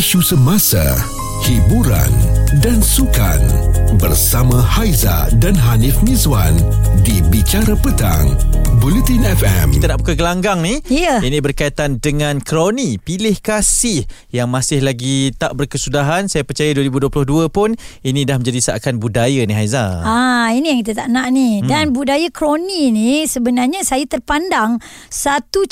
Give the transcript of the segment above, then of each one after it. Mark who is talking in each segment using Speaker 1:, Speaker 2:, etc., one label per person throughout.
Speaker 1: isu semasa, hiburan dan sukan bersama Haiza dan Hanif Mizwan di Bicara Petang, Bulletin FM.
Speaker 2: Kita nak buka gelanggang ni.
Speaker 3: Ya.
Speaker 2: Ini berkaitan dengan kroni pilih kasih yang masih lagi tak berkesudahan. Saya percaya 2022 pun ini dah menjadi seakan budaya ni Haiza.
Speaker 3: Ah, ini yang kita tak nak ni.
Speaker 2: Hmm.
Speaker 3: Dan budaya kroni ni sebenarnya saya terpandang satu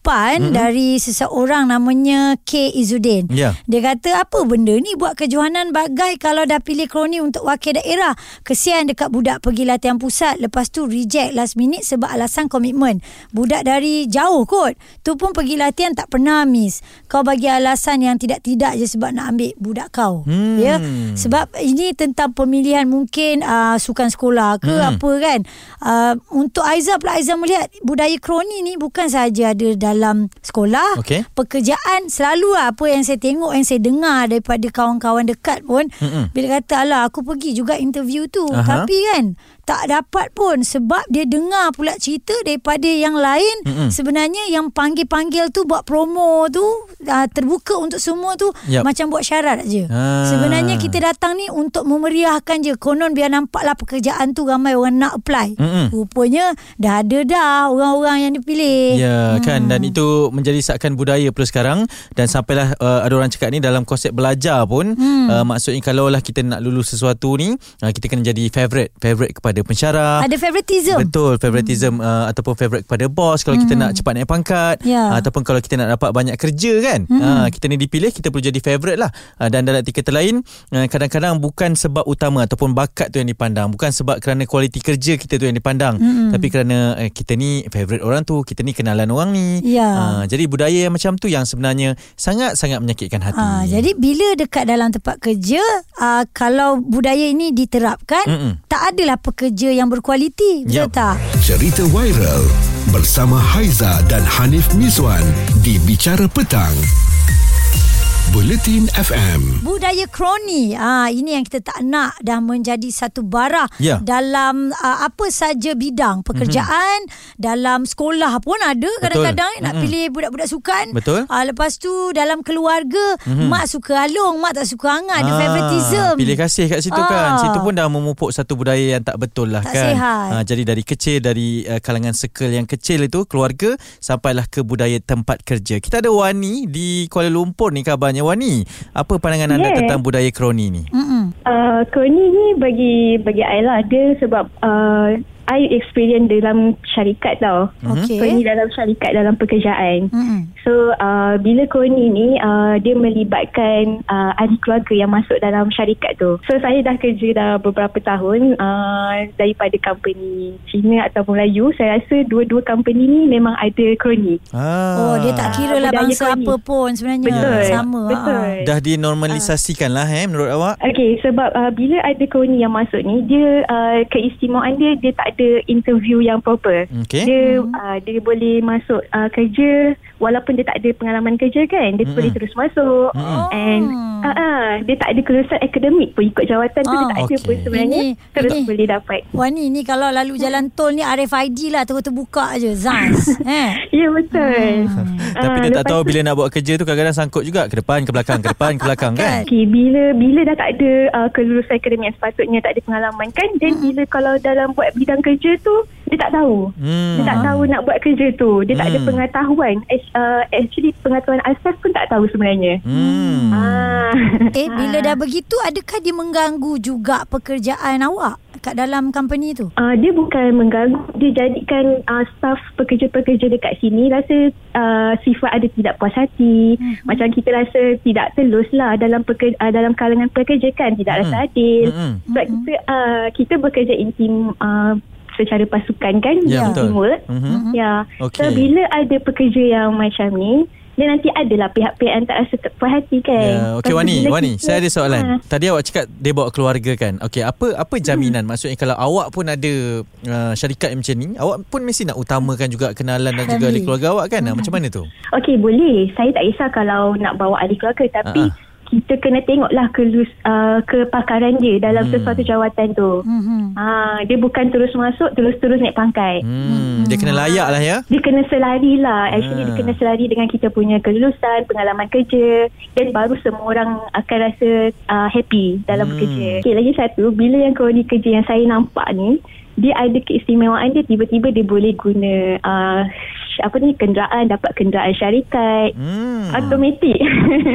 Speaker 3: ciapan
Speaker 2: Hmm.
Speaker 3: dari seseorang namanya K Izzuddin.
Speaker 2: Ya.
Speaker 3: Dia kata apa benda ni buat kejohanan bagai kalau dah pilih kroni untuk wakil daerah. Kesian dekat budak pergi latihan pusat lepas tu reject last minute sebab alasan komitmen. Budak dari jauh kot. Tu pun pergi latihan tak pernah miss. Kau bagi alasan yang tidak-tidak je sebab nak ambil budak kau.
Speaker 2: Hmm.
Speaker 3: Ya. Sebab ini tentang pemilihan mungkin uh, sukan sekolah ke
Speaker 2: Hmm.
Speaker 3: apa kan. Uh, untuk Aiza pula Aiza melihat budaya kroni ni bukan sahaja ada dalam sekolah.
Speaker 2: Okey.
Speaker 3: Pekerjaan selalu lah apa yang saya tengok yang saya dengar daripada kawan-kawan dekat pun
Speaker 2: Mm-mm.
Speaker 3: bila kata alah aku pergi juga interview tu
Speaker 2: Aha.
Speaker 3: tapi kan tak dapat pun sebab dia dengar pula cerita daripada yang lain
Speaker 2: Mm-mm.
Speaker 3: sebenarnya yang panggil-panggil tu buat promo tu uh, terbuka untuk semua tu
Speaker 2: Yup.
Speaker 3: macam buat syarat je.
Speaker 2: Ah.
Speaker 3: Sebenarnya kita datang ni untuk memeriahkan je konon biar nampaklah pekerjaan tu ramai orang nak apply.
Speaker 2: Mm-mm.
Speaker 3: Rupanya dah ada dah orang-orang yang dipilih.
Speaker 2: Ya kan dan itu menjadi seakan budaya pula sekarang dan sampailah uh, ada orang cakap ni dalam konsep belajar pun hmm. uh, maksudnya kalau lah kita nak lulus sesuatu ni uh, kita kena jadi favourite favourite kepada pensyarah
Speaker 3: Ada favoritism.
Speaker 2: Betul favoritism hmm. uh, ataupun favorite kepada bos kalau hmm. kita nak cepat naik pangkat
Speaker 3: Ya.
Speaker 2: uh, ataupun kalau kita nak dapat banyak kerja kan hmm. uh, kita ni dipilih kita perlu jadi favorite lah uh, dan dalam arti kata lain uh, kadang-kadang bukan sebab utama ataupun bakat tu yang dipandang bukan sebab kerana kualiti kerja kita tu yang dipandang
Speaker 3: Mm-mm.
Speaker 2: tapi kerana uh, kita ni favorite orang tu kita ni kenalan orang ni
Speaker 3: Ya.
Speaker 2: uh, jadi budaya yang macam tu yang sebenarnya sangat-sangat menyakitkan hati
Speaker 3: Ha, jadi bila dekat dalam tempat kerja uh, kalau budaya ini diterapkan
Speaker 2: Mm-mm.
Speaker 3: tak adalah pekerja yang berkualiti betul
Speaker 2: Yup.
Speaker 3: tak
Speaker 1: Cerita viral bersama Haiza dan Hanif Mizwan di Bicara Petang, Bulletin FM.
Speaker 3: budaya kroni ah ini yang kita tak nak dah menjadi satu bara
Speaker 2: Ya.
Speaker 3: dalam uh, apa saja bidang pekerjaan mm-hmm. dalam sekolah pun ada kadang-kadang nak
Speaker 2: Mm-mm.
Speaker 3: pilih budak-budak sukan
Speaker 2: Betul.
Speaker 3: ah lepas tu dalam keluarga mm-hmm. mak suka alung mak tak suka hangat ada
Speaker 2: Ah,
Speaker 3: favoritism
Speaker 2: Pilih kasih kat situ
Speaker 3: Ah.
Speaker 2: kan. Situ pun dah memupuk satu budaya yang tak betul lah
Speaker 3: Tak
Speaker 2: kan.
Speaker 3: sihat.
Speaker 2: Ah, jadi dari kecil dari uh, kalangan circle yang kecil itu keluarga sampailah ke budaya tempat kerja. Kita ada Wani di Kuala Lumpur ni kabarnya Wani. Apa pandangan anda
Speaker 4: Yeah.
Speaker 2: tentang budaya kroni ni?
Speaker 3: Mm-mm.
Speaker 4: Uh, kroni ni bagi bagi I lah dia sebab uh, I experience dalam syarikat tau.
Speaker 3: Okey.
Speaker 4: Kroni dalam syarikat dalam pekerjaan.
Speaker 3: Mm-mm.
Speaker 4: So uh, bila kroni ni uh, dia melibatkan uh, ahli keluarga yang masuk dalam syarikat tu. So saya dah kerja dah beberapa tahun uh, daripada company Cina ataupun Melayu. Saya rasa dua-dua company ni memang ada kroni.
Speaker 2: Ah.
Speaker 3: Oh dia tak kira lah bangsa
Speaker 4: kroni.
Speaker 3: apa pun sebenarnya
Speaker 4: Betul.
Speaker 3: sama
Speaker 4: Betul.
Speaker 3: ah.
Speaker 2: Dah dinormalisasikan lah eh menurut awak?
Speaker 4: Okey, sebab uh, bila ada kroni yang masuk ni, dia uh, keistimewaan dia dia tak ada interview yang proper.
Speaker 2: Okey.
Speaker 4: Dia uh, dia boleh masuk uh, kerja walaupun dia tak ada pengalaman kerja kan, dia
Speaker 2: Mm-mm.
Speaker 4: boleh terus masuk.
Speaker 2: Mm-mm.
Speaker 4: And uh, uh, dia tak ada kelulusan akademik pun ikut jawatan tu
Speaker 3: Ah,
Speaker 4: dia tak ada
Speaker 2: okey.
Speaker 4: pun sebenarnya
Speaker 3: Ini-
Speaker 4: terus
Speaker 3: ini-
Speaker 4: boleh dapat.
Speaker 3: Wani ni kalau lalu jalan tol ni RFID lah terus terbuka je Zans eh
Speaker 4: Ya betul.
Speaker 2: Tapi
Speaker 4: Ah,
Speaker 2: dia tak tahu
Speaker 4: tu-
Speaker 2: bila nak buat kerja tu kadang-kadang sangkut juga ke depan ke belakang ke depan ke belakang kan?
Speaker 4: Okay, bila bila dah tak ada uh, kelulusan akademik yang sepatutnya tak ada pengalaman kan dan
Speaker 3: Hmm.
Speaker 4: bila kalau dalam buat bidang kerja tu dia tak tahu.
Speaker 2: Hmm.
Speaker 4: Dia tak tahu nak buat kerja tu. Dia tak ada
Speaker 2: Hmm.
Speaker 4: pengetahuan. Uh, Actually pengetahuan asas pun tak tahu sebenarnya.
Speaker 2: Hmm.
Speaker 4: Ah.
Speaker 3: Eh bila dah begitu adakah dia mengganggu juga pekerjaan awak kat dalam company tu
Speaker 4: Uh, dia bukan mengganggu Dia jadikan uh, Staff pekerja-pekerja dekat sini Rasa uh, Sifat ada tidak puas hati
Speaker 3: Mhm.
Speaker 4: Macam kita rasa Tidak telus lah Dalam pekerja, uh, dalam kalangan pekerja kan Tidak
Speaker 2: Mhm.
Speaker 4: rasa adil
Speaker 2: Mm-mm.
Speaker 4: Sebab kita uh, Kita bekerja intim uh, Secara pasukan kan
Speaker 2: Ya, betul.
Speaker 4: Teamwork
Speaker 2: Mhm.
Speaker 4: Ya
Speaker 2: Okey.
Speaker 4: So bila ada pekerja yang macam ni dia nanti adalah pihak-pihak yang tak rasa puas hati kan.
Speaker 2: Ya, okey
Speaker 4: Lepas tu
Speaker 2: Wani, Wani,
Speaker 4: kita-
Speaker 2: saya ada soalan.
Speaker 4: Ha.
Speaker 2: Tadi awak cakap dia bawa keluarga kan. Okey, apa apa jaminan maksudnya kalau awak pun ada uh, syarikat yang macam ni, awak pun mesti nak utamakan juga kenalan dan juga ahli keluarga awak kan? Hmm. Macam mana tu?
Speaker 4: Okey boleh. Saya tak kisah kalau nak bawa ahli keluarga tapi
Speaker 2: Ha-ha.
Speaker 4: Kita kena tengoklah kelus, uh, kepakaran dia dalam
Speaker 2: Hmm.
Speaker 4: sesuatu jawatan tu.
Speaker 3: Mhm.
Speaker 4: Ah, dia bukan terus masuk, terus-terus naik pangkat.
Speaker 2: Hmm, dia kena layak lah ya.
Speaker 4: Dia kena selari lah Actually
Speaker 2: Ah.
Speaker 4: dia kena selari Dengan kita punya kelulusan Pengalaman kerja Dan baru semua orang Akan rasa uh, Happy Dalam
Speaker 2: Hmm.
Speaker 4: bekerja okay, Lagi satu Bila yang kroni kerja Yang saya nampak ni Dia ada keistimewaan dia Tiba-tiba dia boleh guna uh, Apa ni Kenderaan Dapat kenderaan syarikat
Speaker 2: Hmm.
Speaker 4: Automatik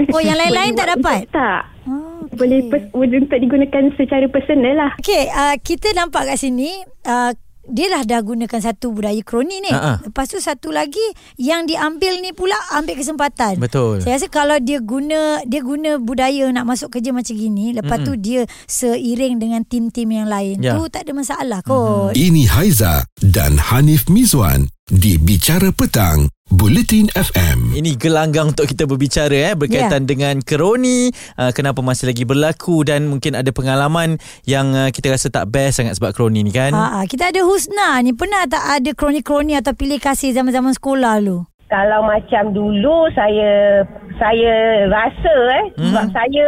Speaker 3: Oh, yang lain-lain tak dapat?
Speaker 4: Tak
Speaker 3: Oh, okay.
Speaker 4: Boleh pers- Untuk digunakan Secara personal lah
Speaker 3: Okey, uh, kita nampak kat sini uh, dia dah dah gunakan satu budaya kroni ni.
Speaker 2: Ha-ha.
Speaker 3: Lepas tu satu lagi yang diambil ni pula ambil kesempatan.
Speaker 2: Betul.
Speaker 3: Saya rasa kalau dia guna dia guna budaya nak masuk kerja macam gini, lepas tu dia seiring dengan tim-tim yang lain.
Speaker 2: Ya.
Speaker 3: Tu tak ada masalah kot.
Speaker 1: Ini Haiza dan Hanif Mizwan di Bicara Petang, Bulletin FM.
Speaker 2: Ini gelanggang untuk kita berbicara eh berkaitan
Speaker 3: Ya.
Speaker 2: dengan kroni uh, kenapa masih lagi berlaku dan mungkin ada pengalaman yang uh, kita rasa tak best sangat sebab kroni ni kan.
Speaker 3: Ha, kita ada Husna ni pernah tak ada kroni-kroni atau pilih kasih zaman-zaman sekolah lu?
Speaker 5: Kalau macam dulu saya saya rasa eh hmm. sebab saya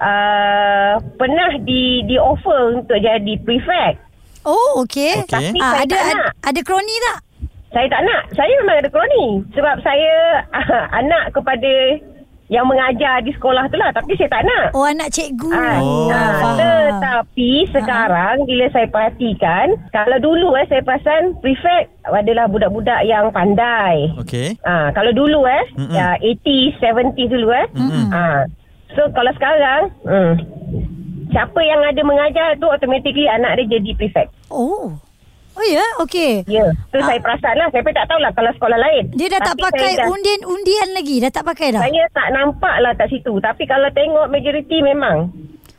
Speaker 5: uh, pernah di di offer untuk jadi prefect.
Speaker 3: Oh, okey.
Speaker 2: Tapi
Speaker 3: Ah, ada, ada ada kroni tak?
Speaker 5: Saya tak nak. Saya memang ada kroni sebab saya uh, anak kepada yang mengajar di sekolah tu lah tapi saya tak nak.
Speaker 3: Oh, anak cikgu.
Speaker 5: Ah,
Speaker 2: Oh.
Speaker 5: ah, tetapi sekarang bila saya perhatikan kalau dulu eh saya perasan prefect adalah budak-budak yang pandai.
Speaker 2: Okey.
Speaker 5: Ah, kalau dulu eh,
Speaker 2: Mm-mm.
Speaker 5: ya 80s, 70s dulu eh.
Speaker 2: Mm-mm.
Speaker 5: Ah. So kalau sekarang, hmm, siapa yang ada mengajar tu automatically anak dia jadi prefect.
Speaker 3: Oh. Oh ya, okey.
Speaker 5: Ya, tu saya perasan lah. Saya pun tak tahulah kalau sekolah lain.
Speaker 3: Dia dah tak
Speaker 5: Tapi
Speaker 3: pakai
Speaker 5: saya dah,
Speaker 3: undian-undian lagi. Dah tak pakai dah.
Speaker 5: Saya tak nampak lah kat situ. Tapi kalau tengok majoriti memang.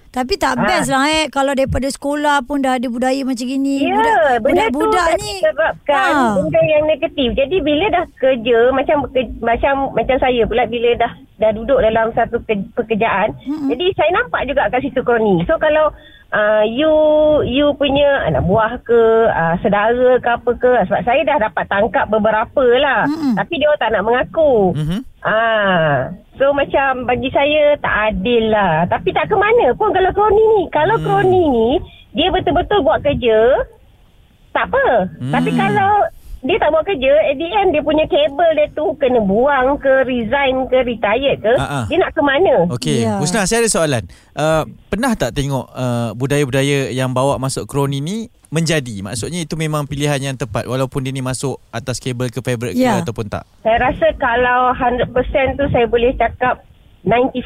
Speaker 3: Tapi tak
Speaker 5: Ah.
Speaker 3: best lah eh. Kalau daripada sekolah pun dah ada budaya macam gini.
Speaker 5: Ya,
Speaker 3: Budak-
Speaker 5: benda tu
Speaker 3: budak-budak
Speaker 5: dah
Speaker 3: ni.
Speaker 5: disebabkan
Speaker 3: Ah.
Speaker 5: benda yang negatif. Jadi bila dah kerja macam macam macam saya pula bila dah dah duduk dalam satu ke, pekerjaan,
Speaker 3: Mm-mm.
Speaker 5: jadi saya nampak juga kat situ kroni. So kalau uh, you you punya anak buah ke, uh, saudara ke apa ke, sebab saya dah dapat tangkap beberapa lah.
Speaker 3: Mm-mm.
Speaker 5: Tapi dia tak nak mengaku.
Speaker 2: Mhm.
Speaker 5: Ah, so macam bagi saya tak adil lah. Tapi tak ke mana pun kalau kroni ni. Kalau
Speaker 2: Hmm.
Speaker 5: kroni ni dia betul-betul buat kerja, tak apa.
Speaker 2: Hmm.
Speaker 5: Tapi kalau dia tak buat kerja, at the end dia punya kabel dia tu kena buang ke, resign ke, retired ke,
Speaker 2: ah.
Speaker 5: dia nak ke mana?
Speaker 2: Okey,
Speaker 3: Ya.
Speaker 2: Husna saya ada soalan. Uh, pernah tak tengok uh, budaya-budaya yang bawa masuk kroni ni menjadi? Maksudnya itu memang pilihan yang tepat walaupun dia ni masuk atas kabel ke fabric
Speaker 3: Ya.
Speaker 2: ke ataupun tak.
Speaker 5: Saya rasa kalau 100% tu saya boleh cakap 95%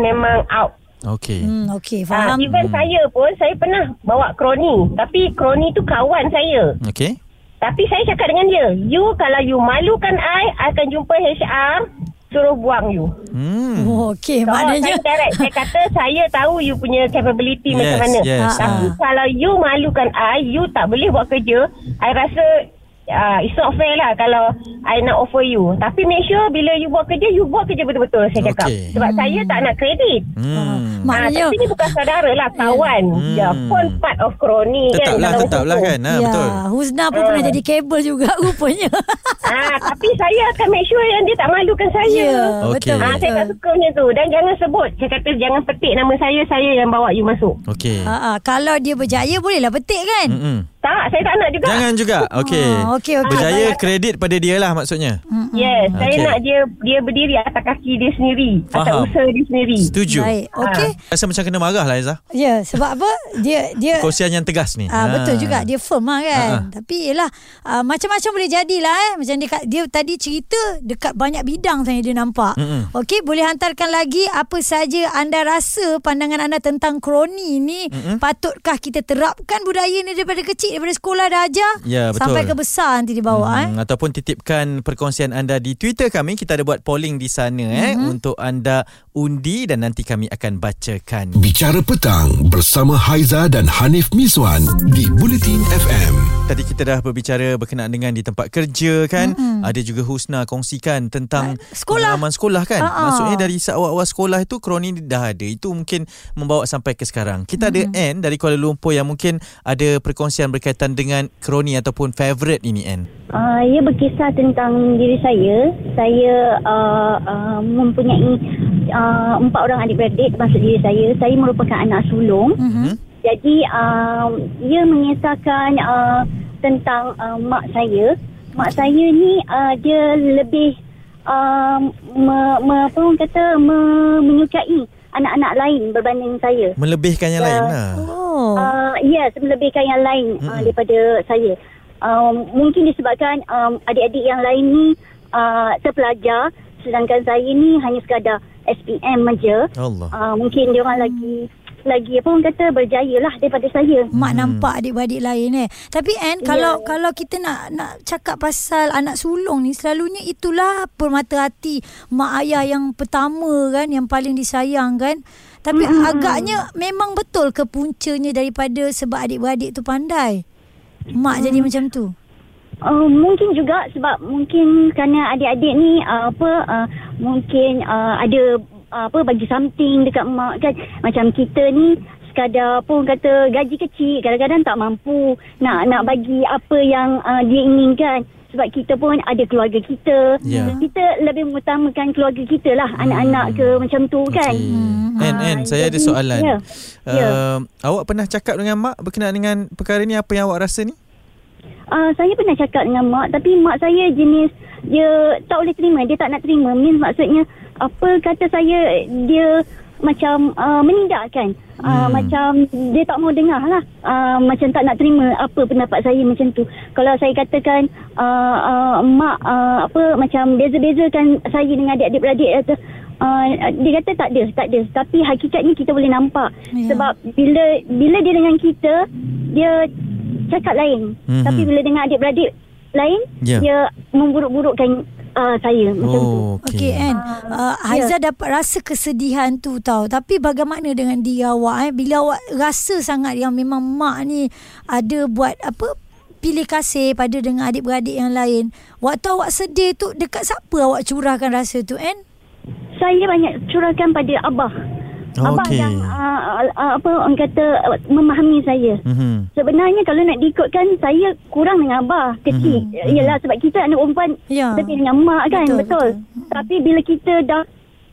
Speaker 5: memang out.
Speaker 2: Okey.
Speaker 3: Hmm, okey,
Speaker 5: Ah,
Speaker 3: faham.
Speaker 5: even saya pun, saya pernah bawa kroni. Tapi kroni tu kawan saya.
Speaker 2: Okey.
Speaker 5: Tapi saya cakap dengan dia, you kalau you malukan I, I akan jumpa HR, suruh buang you.
Speaker 2: Hmm.
Speaker 3: Oh, okey,
Speaker 5: So,
Speaker 3: maknanya.
Speaker 5: saya direct, saya kata saya tahu you punya capability
Speaker 2: Yes,
Speaker 5: macam mana.
Speaker 2: yes,
Speaker 5: Tapi
Speaker 3: ah.
Speaker 5: kalau you malukan I, you tak boleh buat kerja, I rasa uh, it's not fair lah kalau I nak offer you. Tapi make sure bila you buat kerja, you buat kerja betul-betul saya cakap.
Speaker 2: Okay.
Speaker 5: Sebab saya tak nak kredit.
Speaker 2: Hmm.
Speaker 3: Mak- Maknanya-
Speaker 5: Ah, tapi ni bukan saudara lah, kawan.
Speaker 2: Hmm.
Speaker 5: Dia pun part of kroni kan.
Speaker 2: Tetaplah,
Speaker 5: dalam
Speaker 2: tetaplah
Speaker 5: hukum.
Speaker 2: kan. Ha,
Speaker 3: ya,
Speaker 2: betul.
Speaker 3: Husna pun pernah jadi kabel juga rupanya.
Speaker 5: Ah, tapi saya akan make sure yang dia tak malukan saya.
Speaker 3: ya,
Speaker 2: Okey.
Speaker 3: betul.
Speaker 5: Ah, saya tak
Speaker 3: betul.
Speaker 5: suka macam tu. Dan jangan sebut. Saya kata jangan petik nama saya. Saya yang bawa you masuk.
Speaker 2: Okey.
Speaker 3: Ha, ha, kalau dia berjaya bolehlah petik kan?
Speaker 2: Mm-mm.
Speaker 5: Tak, saya tak nak juga.
Speaker 2: Jangan juga. Okey.
Speaker 3: Ah, okey, okey.
Speaker 2: Berjaya kredit pada dia lah maksudnya.
Speaker 5: Yes,
Speaker 2: Okey.
Speaker 5: saya nak dia dia berdiri atas kaki dia sendiri. Atas
Speaker 2: Faham.
Speaker 5: usaha dia sendiri.
Speaker 2: Setuju.
Speaker 3: Baik, okey.
Speaker 2: Rasa macam kena marah lah Aizah.
Speaker 3: Ya, sebab apa? Dia dia
Speaker 2: Kosian yang tegas ni.
Speaker 3: Ah
Speaker 2: Ha.
Speaker 3: betul juga dia firm lah kan.
Speaker 2: Ha, ha.
Speaker 3: Tapi yelah ah, macam-macam boleh jadilah eh. Macam dia dia tadi cerita dekat banyak bidang saya dia nampak.
Speaker 2: Mm-mm.
Speaker 3: Okey, boleh hantarkan lagi apa saja anda rasa pandangan anda tentang kroni ni
Speaker 2: Mm-mm.
Speaker 3: patutkah kita terapkan budaya ni daripada kecil daripada sekolah dah ajar
Speaker 2: Ya, betul.
Speaker 3: sampai ke besar nanti dibawa eh.
Speaker 2: Hmm, ataupun titipkan perkongsian anda di Twitter kami. Kita ada buat polling di sana eh
Speaker 3: Mhm.
Speaker 2: untuk anda undi dan nanti kami akan bacakan.
Speaker 1: Bicara Petang bersama Haiza dan Hanif Miswan di Bulletin FM.
Speaker 2: Tadi kita dah berbicara berkenaan dengan di tempat kerja kan. Mm-hmm. Ada juga Husna kongsikan tentang
Speaker 3: Sekolah.
Speaker 2: pengalaman sekolah kan.
Speaker 3: Ha-ha.
Speaker 2: Maksudnya dari awal-awal sekolah itu kroni dah ada. Itu mungkin membawa sampai ke sekarang. Kita mm-hmm. ada Anne dari Kuala Lumpur yang mungkin ada perkongsian berkenaan berkaitan dengan kroni ataupun favourite ini Anne?
Speaker 6: Uh, ia berkisah tentang diri saya. Saya uh, uh, mempunyai uh, empat orang adik-beradik termasuk diri saya. Saya merupakan anak sulung.
Speaker 3: Mhm.
Speaker 6: Jadi uh, ia mengisahkan uh, tentang uh, mak saya. Mak saya ni uh, dia lebih uh, me, me, apa orang kata me, menyukai anak-anak lain berbanding saya.
Speaker 2: Melebihkan yang
Speaker 6: Ya.
Speaker 2: lain lah.
Speaker 3: Oh.
Speaker 6: Uh, yes, melebihkan yang lain uh,
Speaker 2: Mm-mm.
Speaker 6: daripada saya. Um, mungkin disebabkan um, adik-adik yang lain ni uh, terpelajar sedangkan saya ni hanya sekadar SPM saja.
Speaker 2: Allah.
Speaker 6: Uh, mungkin dia orang lagi lagi apa orang kata berjaya lah daripada saya.
Speaker 3: Mak nampak adik-beradik lain eh. Tapi Anne
Speaker 6: Ya.
Speaker 3: kalau kalau kita nak nak cakap pasal anak sulung ni selalunya itulah permata hati mak ayah yang pertama kan yang paling disayang kan. Tapi
Speaker 6: Mm-mm.
Speaker 3: agaknya memang betul ke puncanya daripada sebab adik-beradik tu pandai. Mak jadi macam tu.
Speaker 6: Uh, mungkin juga sebab mungkin kerana adik-adik ni uh, apa uh, mungkin uh, ada uh, apa bagi something dekat mak kan macam kita ni sekadar orang kata gaji kecil kadang-kadang tak mampu nak nak bagi apa yang uh, dia inginkan sebab kita pun ada keluarga kita
Speaker 2: Ya.
Speaker 6: kita lebih mengutamakan keluarga kita lah anak-anak ke macam tu kan
Speaker 2: Okay. Anne,
Speaker 6: Ah,
Speaker 2: Anne, saya ada
Speaker 6: jadi-
Speaker 2: soalan.
Speaker 6: ya. Ya.
Speaker 2: Uh, awak pernah cakap dengan mak berkenaan dengan perkara ni apa yang awak rasa ni?
Speaker 6: Uh, saya pernah cakap dengan mak tapi mak saya jenis dia tak boleh terima dia tak nak terima means maksudnya apa kata saya dia macam uh, menindakkan uh,
Speaker 2: Hmm.
Speaker 6: macam dia tak mau dengar lah uh, macam tak nak terima apa pendapat saya macam tu kalau saya katakan uh, uh, mak uh, apa macam beza-bezakan saya dengan adik-adik beradik atau Uh, dia kata tak ada, tak ada. Tapi hakikatnya kita boleh nampak.
Speaker 3: Ya.
Speaker 6: Sebab bila bila dia dengan kita, dia cakap lain.
Speaker 2: Mhm.
Speaker 6: Tapi bila dengan adik-beradik lain,
Speaker 2: Ya.
Speaker 6: dia memburuk-burukkan uh, saya macam tu.
Speaker 2: Oh,
Speaker 3: Okey
Speaker 2: okey.
Speaker 3: Anne, uh, Haiza dapat rasa kesedihan tu tau. Tapi bagaimana dengan diri awak eh bila awak rasa sangat yang memang mak ni ada buat apa pilih kasih pada dengan adik-beradik yang lain. Waktu awak sedih tu dekat siapa awak curahkan rasa tu Anne?
Speaker 6: Saya banyak curahkan pada abah. Abah
Speaker 2: Okey.
Speaker 6: yang uh, uh, apa orang kata uh, memahami saya.
Speaker 2: Mhm.
Speaker 6: Sebenarnya kalau nak diikutkan saya kurang dengan abah kecil.
Speaker 2: Mhm.
Speaker 6: Mm-hmm. Yalah sebab kita anak perempuan
Speaker 3: Ya.
Speaker 6: lebih dengan mak kan
Speaker 3: Betul,
Speaker 6: betul.
Speaker 3: betul.
Speaker 6: Tapi bila kita dah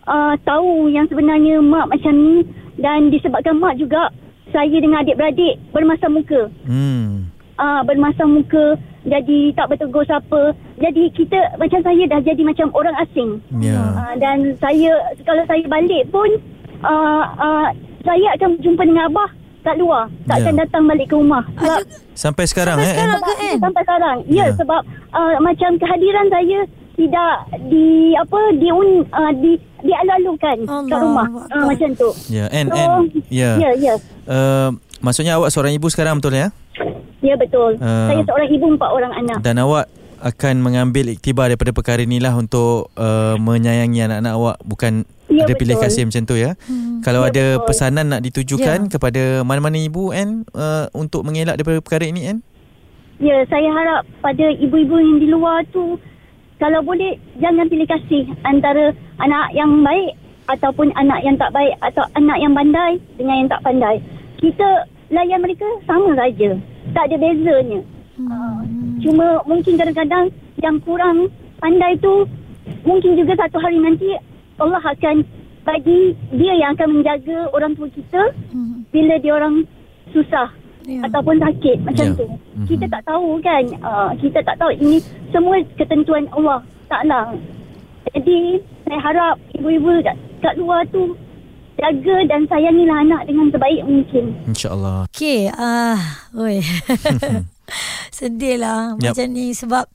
Speaker 6: uh, tahu yang sebenarnya mak macam ni dan disebabkan mak juga saya dengan adik-beradik bermasa muka.
Speaker 2: Hmm.
Speaker 6: uh, bermasam muka jadi tak bertegur siapa jadi kita macam saya dah jadi macam orang asing
Speaker 2: Ya.
Speaker 6: uh, dan saya kalau saya balik pun uh, uh, saya akan berjumpa dengan abah kat luar tak
Speaker 2: Ya.
Speaker 6: akan datang balik ke rumah sebab
Speaker 3: Ada
Speaker 2: Sampai sekarang
Speaker 3: Sampai
Speaker 2: eh.
Speaker 3: sekarang. Ke,
Speaker 6: sebab- sampai sekarang ya,
Speaker 2: Ya.
Speaker 6: sebab uh, macam kehadiran saya tidak di apa di uh, di dialu-alukan kat rumah uh, macam tu
Speaker 2: Ya, Anne,
Speaker 6: So,
Speaker 2: Anne. Ya.
Speaker 6: ya ya
Speaker 2: Uh, maksudnya awak seorang ibu sekarang betul ya?
Speaker 6: ya betul
Speaker 2: Ah.
Speaker 6: saya seorang ibu empat orang anak
Speaker 2: Dan awak akan mengambil iktibar daripada perkara inilah untuk uh, menyayangi anak-anak awak bukan
Speaker 6: Ya,
Speaker 2: ada pilih
Speaker 6: betul.
Speaker 2: kasih macam tu ya.
Speaker 3: Hmm.
Speaker 2: Kalau
Speaker 6: Ya,
Speaker 2: ada
Speaker 6: betul.
Speaker 2: pesanan nak ditujukan
Speaker 3: Ya.
Speaker 2: kepada mana-mana ibu Anne uh, untuk mengelak daripada perkara ini Anne?
Speaker 6: Ya, saya harap pada ibu-ibu yang di luar tu kalau boleh jangan pilih kasih antara anak yang baik ataupun anak yang tak baik atau anak yang pandai dengan yang tak pandai. Kita layan mereka sama saja. Tak ada bezanya. Uh, cuma mungkin kadang-kadang yang kurang pandai tu mungkin juga satu hari nanti Allah akan bagi dia yang akan menjaga orang tua kita
Speaker 3: Hmm.
Speaker 6: bila dia orang susah
Speaker 3: Ya.
Speaker 6: ataupun sakit macam
Speaker 2: Ya.
Speaker 6: tu.
Speaker 2: Mhm.
Speaker 6: Kita tak tahu kan. Uh, kita tak tahu ini semua ketentuan Allah Taala. Jadi saya harap ibu-ibu kat, kat luar tu jaga dan sayangilah anak dengan sebaik mungkin.
Speaker 2: InsyaAllah.
Speaker 3: Okey, ah, oi. Sedih lah
Speaker 2: Yup.
Speaker 3: macam ni sebab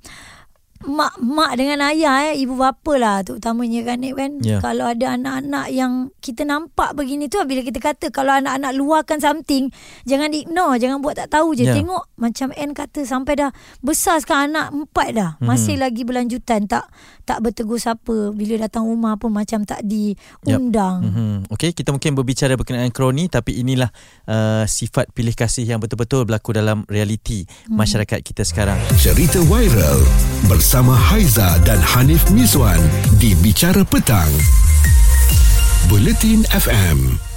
Speaker 3: mak mak dengan ayah eh ibu bapa lah terutamanya kan kan
Speaker 2: Ya.
Speaker 3: kalau ada anak-anak yang kita nampak begini tu bila kita kata kalau anak-anak luarkan something jangan ignore jangan buat tak tahu je
Speaker 2: Ya.
Speaker 3: tengok macam Ann kata sampai dah besar sekarang anak empat dah
Speaker 2: Mhm.
Speaker 3: masih lagi berlanjutan tak tak bertegur siapa bila datang rumah pun macam tak diundang
Speaker 2: Mm-hmm. Okey, kita mungkin berbicara berkenaan kroni tapi inilah uh, sifat pilih kasih yang betul-betul berlaku dalam realiti
Speaker 3: Hmm.
Speaker 2: masyarakat kita sekarang.
Speaker 1: Cerita viral bersama Haiza dan Hanif Mizwan di Bicara Petang. Buletin FM.